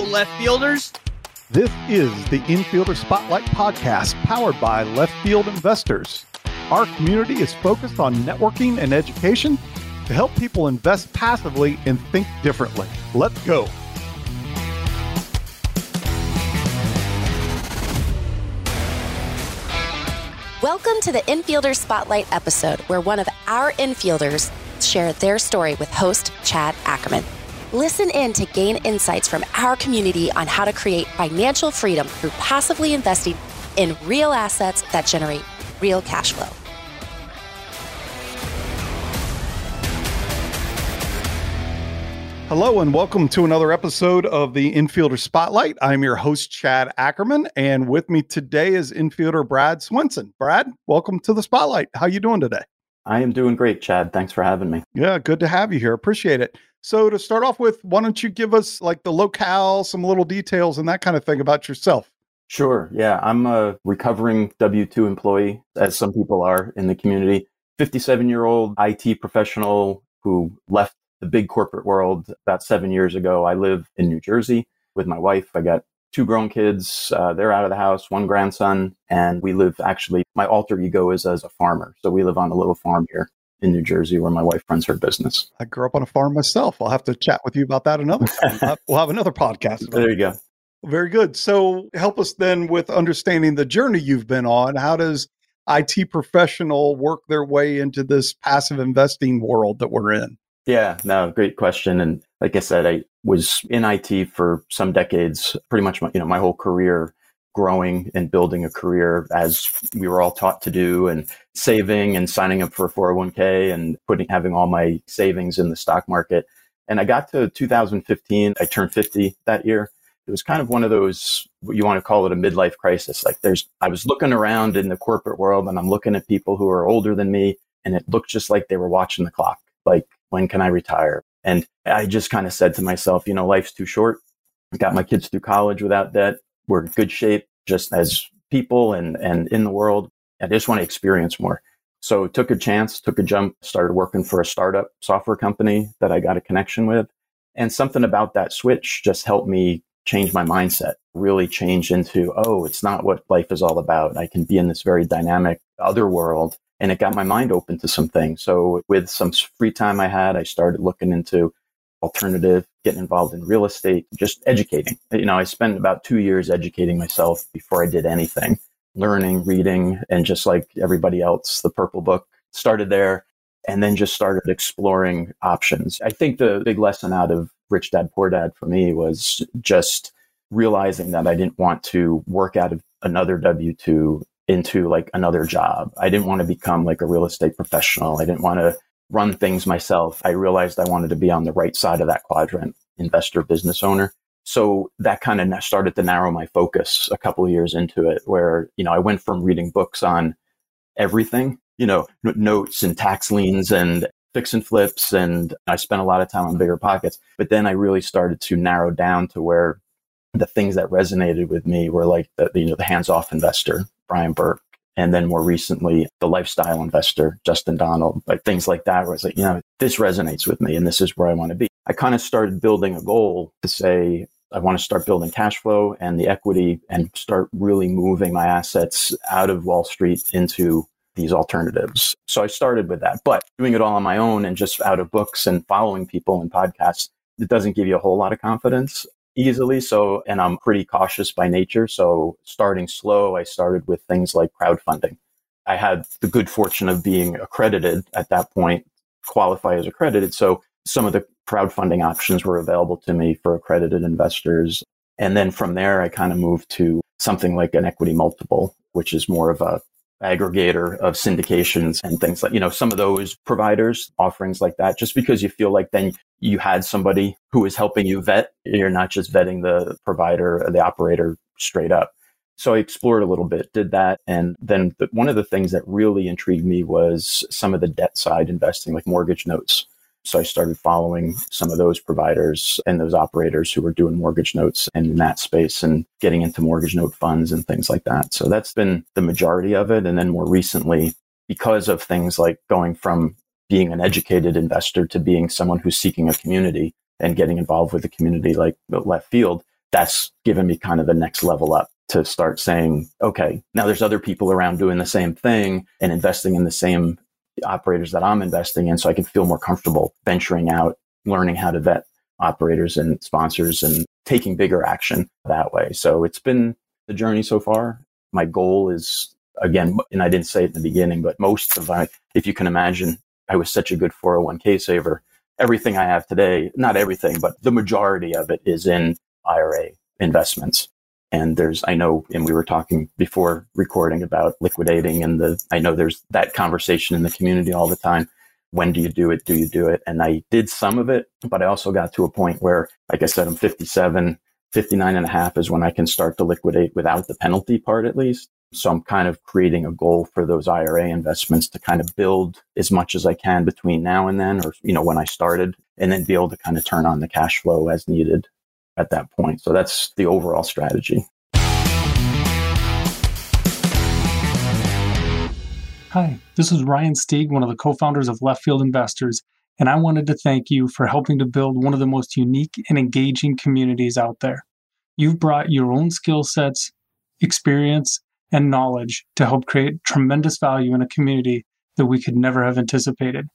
Hello, left fielders. This is the Infielder Spotlight podcast powered by Left Field Investors. Our community is focused on networking and education to help people invest passively and think differently. Let's go. Welcome to the Infielder Spotlight episode, where one of our infielders share their story with host Chad Ackerman. Listen in to gain insights from our community on how to create financial freedom through passively investing in real assets that generate real cash flow. Hello, and welcome to another episode of the Infielder Spotlight. I'm your host, Chad Ackerman, and with me today is infielder Brad Swenson. Brad, welcome to the Spotlight. How you doing today? I am doing great, Chad. Thanks for having me. Yeah, good to have you here. Appreciate it. So, to start off with, why don't you give us like the locale, some little details, and that kind of thing about yourself? Sure. Yeah, I'm a recovering W 2 employee, as some people are in the community. 57 year old IT professional who left the big corporate world about seven years ago. I live in New Jersey with my wife. I got two grown kids. Uh, they're out of the house, one grandson, and we live actually, my alter ego is as a farmer. So we live on a little farm here in New Jersey where my wife runs her business. I grew up on a farm myself. I'll have to chat with you about that another time. we'll have another podcast. There you go. Very good. So help us then with understanding the journey you've been on. How does IT professional work their way into this passive investing world that we're in? Yeah, no, great question. And like I said, I was in IT for some decades, pretty much my, you know, my whole career growing and building a career as we were all taught to do and saving and signing up for a 401k and putting having all my savings in the stock market. And I got to 2015, I turned 50 that year. It was kind of one of those what you want to call it a midlife crisis. Like there's I was looking around in the corporate world and I'm looking at people who are older than me and it looked just like they were watching the clock. Like when can I retire? And I just kind of said to myself, you know, life's too short. Got my kids through college without debt. We're in good shape just as people and, and in the world. I just want to experience more. So took a chance, took a jump, started working for a startup software company that I got a connection with. And something about that switch just helped me change my mindset, really change into, oh, it's not what life is all about. I can be in this very dynamic other world and it got my mind open to some things. So with some free time I had, I started looking into alternative, getting involved in real estate, just educating. You know, I spent about two years educating myself before I did anything, learning, reading, and just like everybody else, the purple book started there and then just started exploring options. I think the big lesson out of Rich Dad Poor Dad for me was just realizing that I didn't want to work out of another W 2 into like another job. I didn't want to become like a real estate professional. I didn't want to run things myself. I realized I wanted to be on the right side of that quadrant, investor, business owner. So that kind of started to narrow my focus a couple years into it, where, you know, I went from reading books on everything, you know, notes and tax liens and fix and flips. And I spent a lot of time on bigger pockets. But then I really started to narrow down to where the things that resonated with me were like the, you know, the hands off investor, Brian Burke. And then more recently, the lifestyle investor, Justin Donald, like things like that, where it's like, you know, this resonates with me and this is where I want to be. I kind of started building a goal to say, I want to start building cash flow and the equity and start really moving my assets out of Wall Street into these alternatives. So I started with that, but doing it all on my own and just out of books and following people and podcasts, it doesn't give you a whole lot of confidence easily. So, and I'm pretty cautious by nature. So starting slow, I started with things like crowdfunding. I had the good fortune of being accredited at that point, qualify as accredited. So some of the crowdfunding options were available to me for accredited investors. And then from there, I kind of moved to something like an EquityMultiple, which is more of a aggregator of syndications and things like, you know, some of those providers, offerings like that, just because you feel like then you had somebody who is helping you vet. You're not just vetting the provider the operator straight up. So I explored a little bit, did that. And then the, one of the things that really intrigued me was some of the debt side investing, like mortgage notes. So I started following mm-hmm. some of those providers and those operators who were doing mortgage notes and in that space and getting into mortgage note funds and things like that. So that's been the majority of it. And then more recently, because of things like going from being an educated investor to being someone who's seeking a community and getting involved with the community like left field, that's given me kind of the next level up to start saying, okay, now there's other people around doing the same thing and investing in the same operators that I'm investing in. So I can feel more comfortable venturing out, learning how to vet operators and sponsors and taking bigger action that way. So it's been the journey so far. My goal is again, and I didn't say it in the beginning, but most of my, if you can imagine, I was such a good 401k saver. Everything I have today, not everything, but the majority of it is in IRA investments. And there's, I know, and we were talking before recording about liquidating and the, I know there's that conversation in the community all the time. When do you do it? Do you do it? And I did some of it, but I also got to a point where, like I said, I'm 57, 59 and a half is when I can start to liquidate without the penalty part, at least. So I'm kind of creating a goal for those IRA investments to kind of build as much as I can between now and then, or, you know, when I started and then be able to kind of turn on the cash flow as needed at that point. So that's the overall strategy. Hi, this is Ryan Stieg, one of the co founders of Left Field Investors, and I wanted to thank you for helping to build one of the most unique and engaging communities out there. You've brought your own skill sets, experience, and knowledge to help create tremendous value in a community that we could never have anticipated.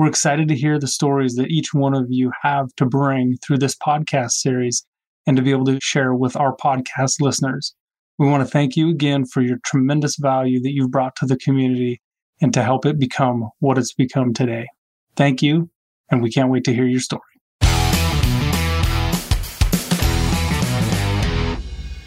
We're excited to hear the stories that each one of you have to bring through this podcast series and to be able to share with our podcast listeners. We want to thank you again for your tremendous value that you've brought to the community and to help it become what it's become today. Thank you, and we can't wait to hear your story.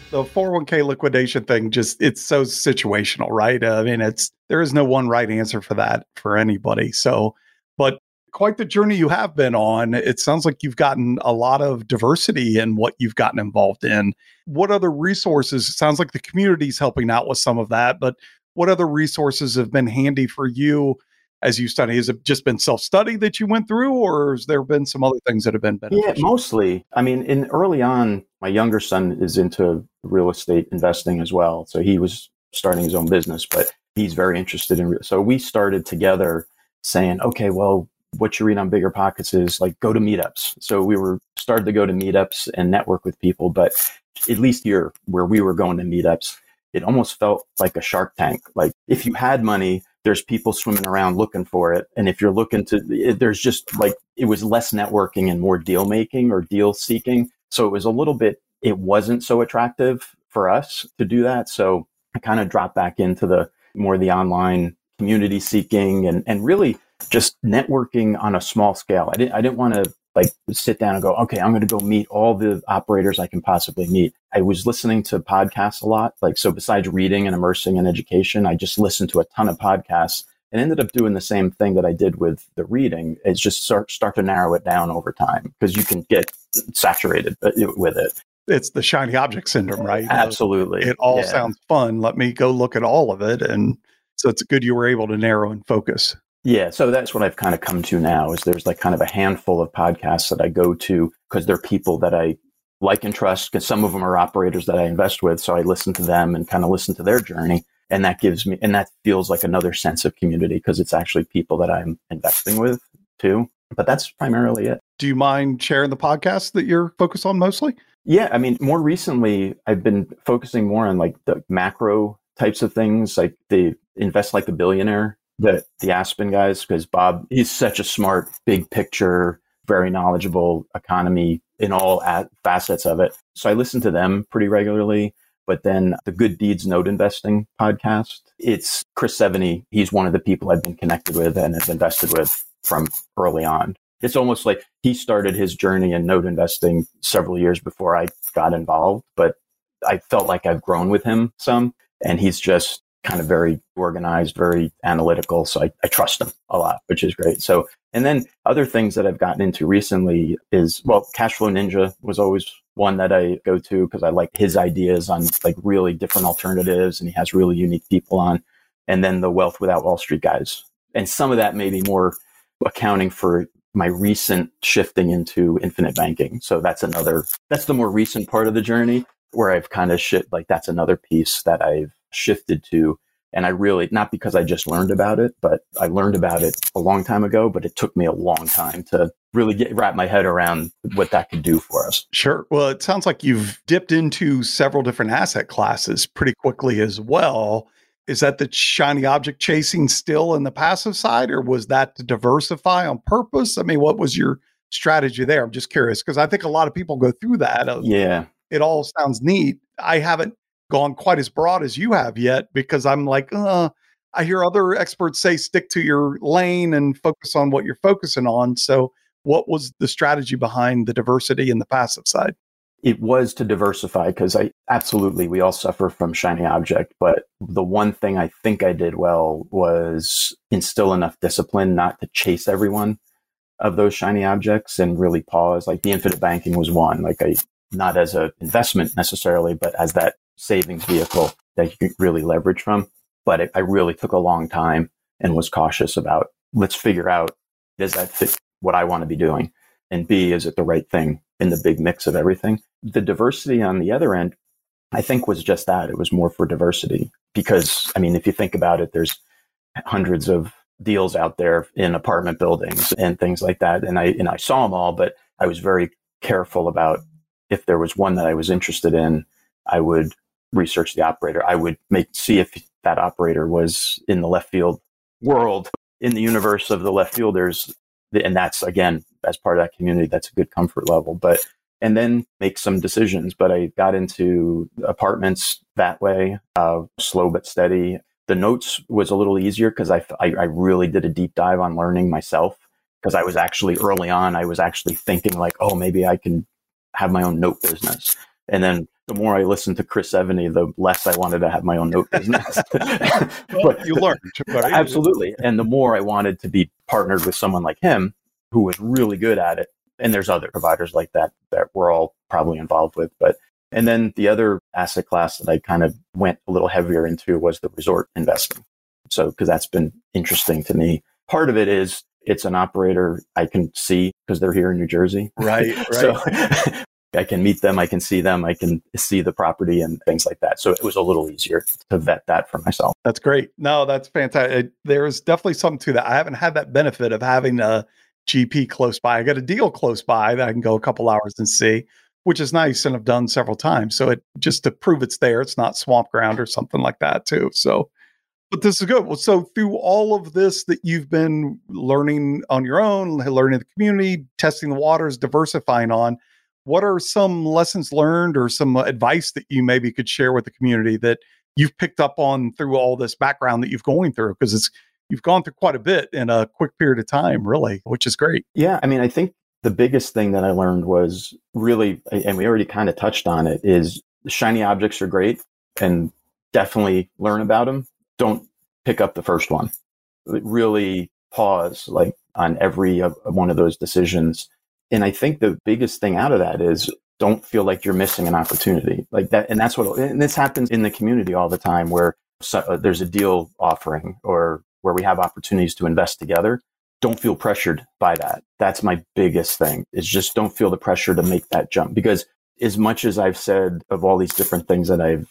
the 401k liquidation thing just it's so situational right i mean it's there is no one right answer for that for anybody so but quite the journey you have been on it sounds like you've gotten a lot of diversity in what you've gotten involved in what other resources it sounds like the community's helping out with some of that but what other resources have been handy for you as you study? Has it just been self study that you went through, or has there been some other things that have been beneficial? Yeah, mostly. I mean, in early on, my younger son is into real estate investing as well. So he was starting his own business, but he's very interested in. Real, so we started together saying, okay, well, what you read on Bigger Pockets is like go to meetups. So we were started to go to meetups and network with people, but at least here where we were going to meetups, it almost felt like a shark tank. Like if you had money, there's people swimming around looking for it. And if you're looking to, there's just like, it was less networking and more deal making or deal seeking. So it was a little bit, it wasn't so attractive for us to do that. So I kind of dropped back into the more the online community seeking and, and really just networking on a small scale. I didn't, I didn't want to like sit down and go, okay, I'm going to go meet all the operators I can possibly meet. I was listening to podcasts a lot. Like, so besides reading and immersing in education, I just listened to a ton of podcasts and ended up doing the same thing that I did with the reading is just start, start to narrow it down over time because you can get saturated uh, with it. It's the shiny object syndrome, right? Absolutely. It all yeah. sounds fun. Let me go look at all of it. And so it's good you were able to narrow and focus. Yeah, so that's what I've kind of come to now is there's like kind of a handful of podcasts that I go to because they're people that I like and trust because some of them are operators that I invest with. So I listen to them and kind of listen to their journey. And that gives me, and that feels like another sense of community because it's actually people that I'm investing with too. But that's primarily it. Do you mind sharing the podcast that you're focused on mostly? Yeah. I mean, more recently, I've been focusing more on like the macro types of things, like the invest like a billionaire the the Aspen guys because Bob he's such a smart, big picture, very knowledgeable economy in all facets of it. So I listen to them pretty regularly. But then the Good Deeds Note Investing podcast, it's Chris Seveney. He's one of the people I've been connected with and have invested with from early on. It's almost like he started his journey in note investing several years before I got involved, but I felt like I've grown with him some. And he's just kind of very organized, very analytical. So I, I trust them a lot, which is great. So, and then other things that I've gotten into recently is, well, Cashflow Ninja was always one that I go to because I like his ideas on like really different alternatives and he has really unique people on. And then the Wealth Without Wall Street guys. And some of that may be more accounting for my recent shifting into infinite banking. So that's another, that's the more recent part of the journey where I've kind of shit, like that's another piece that I've shifted to And I really, not because I just learned about it, but I learned about it a long time ago, but it took me a long time to really get wrap my head around what that could do for us. Sure. Well, it sounds like you've dipped into several different asset classes pretty quickly as well. Is that the shiny object chasing still in the passive side, or was that to diversify on purpose? I mean, what was your strategy there? I'm just curious because I think a lot of people go through that. Of, yeah. It all sounds neat. I haven't gone quite as broad as you have yet because I'm like, uh, I hear other experts say stick to your lane and focus on what you're focusing on. So, what was the strategy behind the diversity in the passive side? It was to diversify because I absolutely we all suffer from shiny object, but the one thing I think I did well was instill enough discipline not to chase everyone of those shiny objects and really pause. Like the infinite banking was one. Like I not as an investment necessarily, but as that savings vehicle that you can really leverage from. But it, I really took a long time and was cautious about let's figure out does that fit what I want to be doing? And B, is it the right thing in the big mix of everything? The diversity on the other end, I think was just that. It was more for diversity because, I mean, if you think about it, there's hundreds of deals out there in apartment buildings and things like that. And I, and I saw them all, but I was very careful about if there was one that I was interested in, I would research the operator. I would make see if that operator was in the left field world in the universe of the left fielders, and that's again as part of that community. That's a good comfort level, but and then make some decisions. But I got into apartments that way, uh, slow but steady. The notes was a little easier because I, I, I really did a deep dive on learning myself because I was actually early on. I was actually thinking like, oh, maybe I can have my own note business. And then the more I listened to Chris Seveney, the less I wanted to have my own note business. but you learned. Right? Absolutely. And the more I wanted to be partnered with someone like him who was really good at it. And there's other providers like that that we're all probably involved with. But and then the other asset class that I kind of went a little heavier into was the resort investing. So because that's been interesting to me. Part of it is it's an operator I can see because they're here in New Jersey. Right. right. so I can meet them, I can see them, I can see the property and things like that. So it was a little easier to vet that for myself. That's great. No, that's fantastic. There's definitely something to that. I haven't had that benefit of having a GP close by. I got a deal close by that I can go a couple hours and see, which is nice and I've done several times. So it just to prove it's there, it's not swamp ground or something like that too. So but this is good. Well, so through all of this that you've been learning on your own, learning the community, testing the waters, diversifying on, what are some lessons learned or some advice that you maybe could share with the community that you've picked up on through all this background that you've going through? Because it's you've gone through quite a bit in a quick period of time, really, which is great. Yeah, I mean, I think the biggest thing that I learned was really, and we already kind of touched on it, is shiny objects are great and definitely learn about them. Don't pick up the first one. Really pause, like on every uh, one of those decisions and I think the biggest thing out of that is don't feel like you're missing an opportunity like that. And that's what, and this happens in the community all the time where so, uh, there's a deal offering or where we have opportunities to invest together. Don't feel pressured by that. That's my biggest thing is just don't feel the pressure to make that jump because as much as I've said of all these different things that I've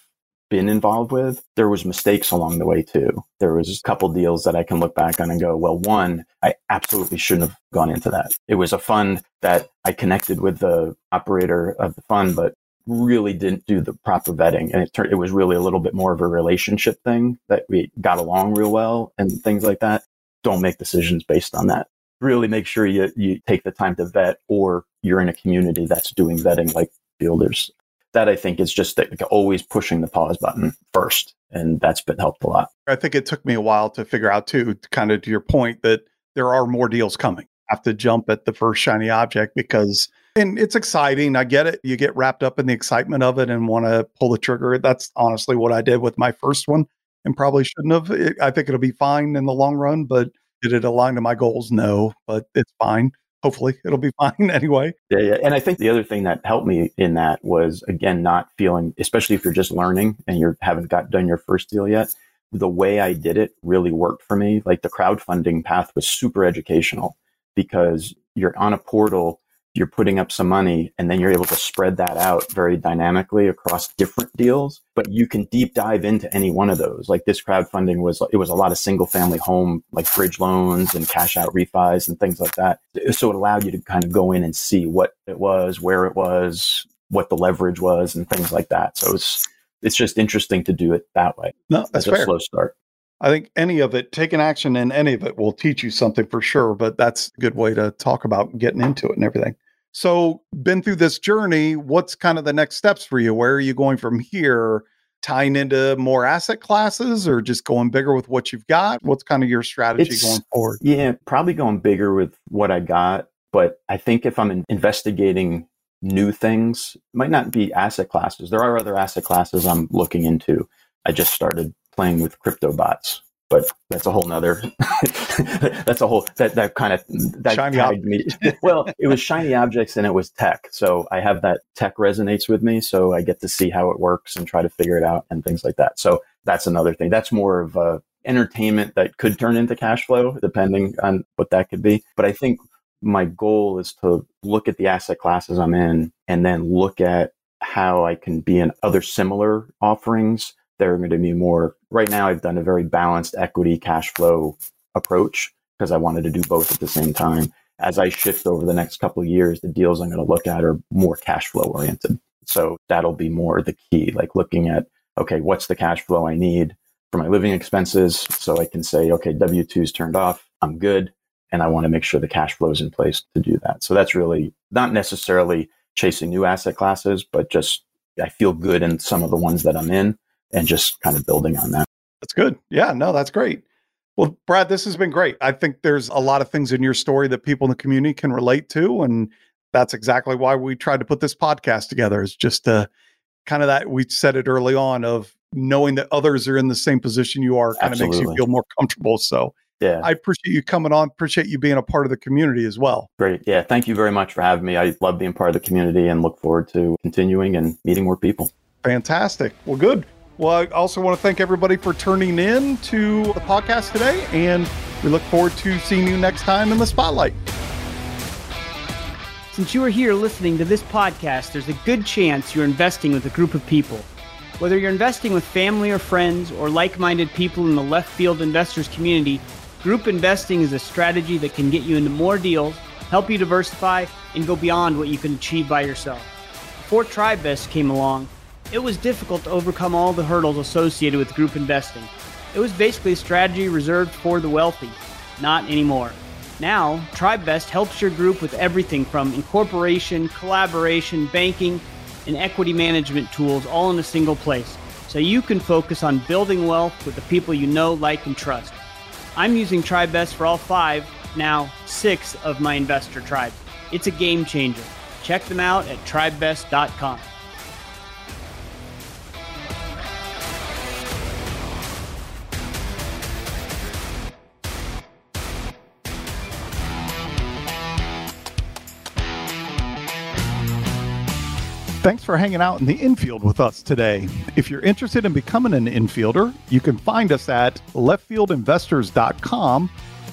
been involved with, there was mistakes along the way too. There was a couple deals that I can look back on and go, well, one, I absolutely shouldn't have gone into that. It was a fund that I connected with the operator of the fund, but really didn't do the proper vetting. And it turned, it was really a little bit more of a relationship thing that we got along real well and things like that. Don't make decisions based on that. Really make sure you, you take the time to vet or you're in a community that's doing vetting like fielders that I think is just like always pushing the pause button first. And that's been helped a lot. I think it took me a while to figure out too, kind of to your point that there are more deals coming. I have to jump at the first shiny object because and it's exciting. I get it. You get wrapped up in the excitement of it and want to pull the trigger. That's honestly what I did with my first one and probably shouldn't have. I think it'll be fine in the long run, but did it align to my goals? No, but it's fine hopefully it'll be fine anyway. Yeah, yeah. And I think the other thing that helped me in that was again not feeling, especially if you're just learning and you haven't got done your first deal yet. The way I did it really worked for me. Like the crowdfunding path was super educational because you're on a portal you're putting up some money and then you're able to spread that out very dynamically across different deals, but you can deep dive into any one of those. Like this crowdfunding was, it was a lot of single family home, like bridge loans and cash out refis and things like that. So it allowed you to kind of go in and see what it was, where it was, what the leverage was and things like that. So it's, it's just interesting to do it that way. No, that's fair. slow start. I think any of it, taking action in any of it will teach you something for sure, but that's a good way to talk about getting into it and everything. So, been through this journey, what's kind of the next steps for you? Where are you going from here? Tying into more asset classes or just going bigger with what you've got? What's kind of your strategy it's, going forward? Yeah, probably going bigger with what I got. But I think if I'm investigating new things, might not be asset classes. There are other asset classes I'm looking into. I just started playing with crypto bots but that's a whole nother that's a whole that that kind of that shiny me. Well it was shiny objects and it was tech. So i have that tech resonates with me so i get to see how it works and try to figure it out and things like that. So that's another thing. That's more of a entertainment that could turn into cash flow depending on what that could be. But i think my goal is to look at the asset classes i'm in and then look at how i can be in other similar offerings they're going to be more. Right now i've done a very balanced equity cash flow approach because i wanted to do both at the same time. As i shift over the next couple of years the deals i'm going to look at are more cash flow oriented. So that'll be more the key like looking at okay what's the cash flow i need for my living expenses so i can say okay w2's turned off. I'm good. And i want to make sure the cash flow is in place to do that. So that's really not necessarily chasing new asset classes but just i feel good in some of the ones that i'm in and just kind of building on that. That's good. Yeah, no, that's great. Well, Brad, this has been great. I think there's a lot of things in your story that people in the community can relate to. And that's exactly why we tried to put this podcast together, is just to kind of that we said it early on of knowing that others are in the same position you are kind Absolutely. of makes you feel more comfortable. So yeah. I appreciate you coming on. Appreciate you being a part of the community as well. Great. Yeah. Thank you very much for having me. I love being part of the community and look forward to continuing and meeting more people. Fantastic. Well, good. Well, I also want to thank everybody for turning in to the podcast today, and we look forward to seeing you next time in the spotlight. Since you are here listening to this podcast, there's a good chance you're investing with a group of people. Whether you're investing with family or friends or like minded people in the left field investors community, group investing is a strategy that can get you into more deals, help you diversify, and go beyond what you can achieve by yourself. Before TribeVest came along, it was difficult to overcome all the hurdles associated with group investing. It was basically a strategy reserved for the wealthy. Not anymore. Now, TribeVest helps your group with everything from incorporation, collaboration, banking, and equity management tools all in a single place, so you can focus on building wealth with the people you know, like, and trust. I'm using TribeVest for all five, now six of my investor tribes. It's a game changer. Check them out at tribevest.com. Thanks for hanging out in the infield with us today. If you're interested in becoming an infielder, you can find us at leftfieldinvestors.com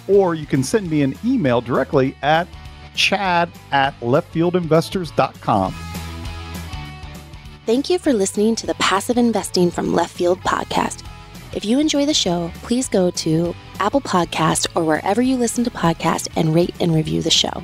or you can send me an email directly at chad at leftfieldinvestors.com. Thank you for listening to the Passive Investing from Left Field podcast. If you enjoy the show, please go to Apple Podcast or wherever you listen to podcasts and rate and review the show.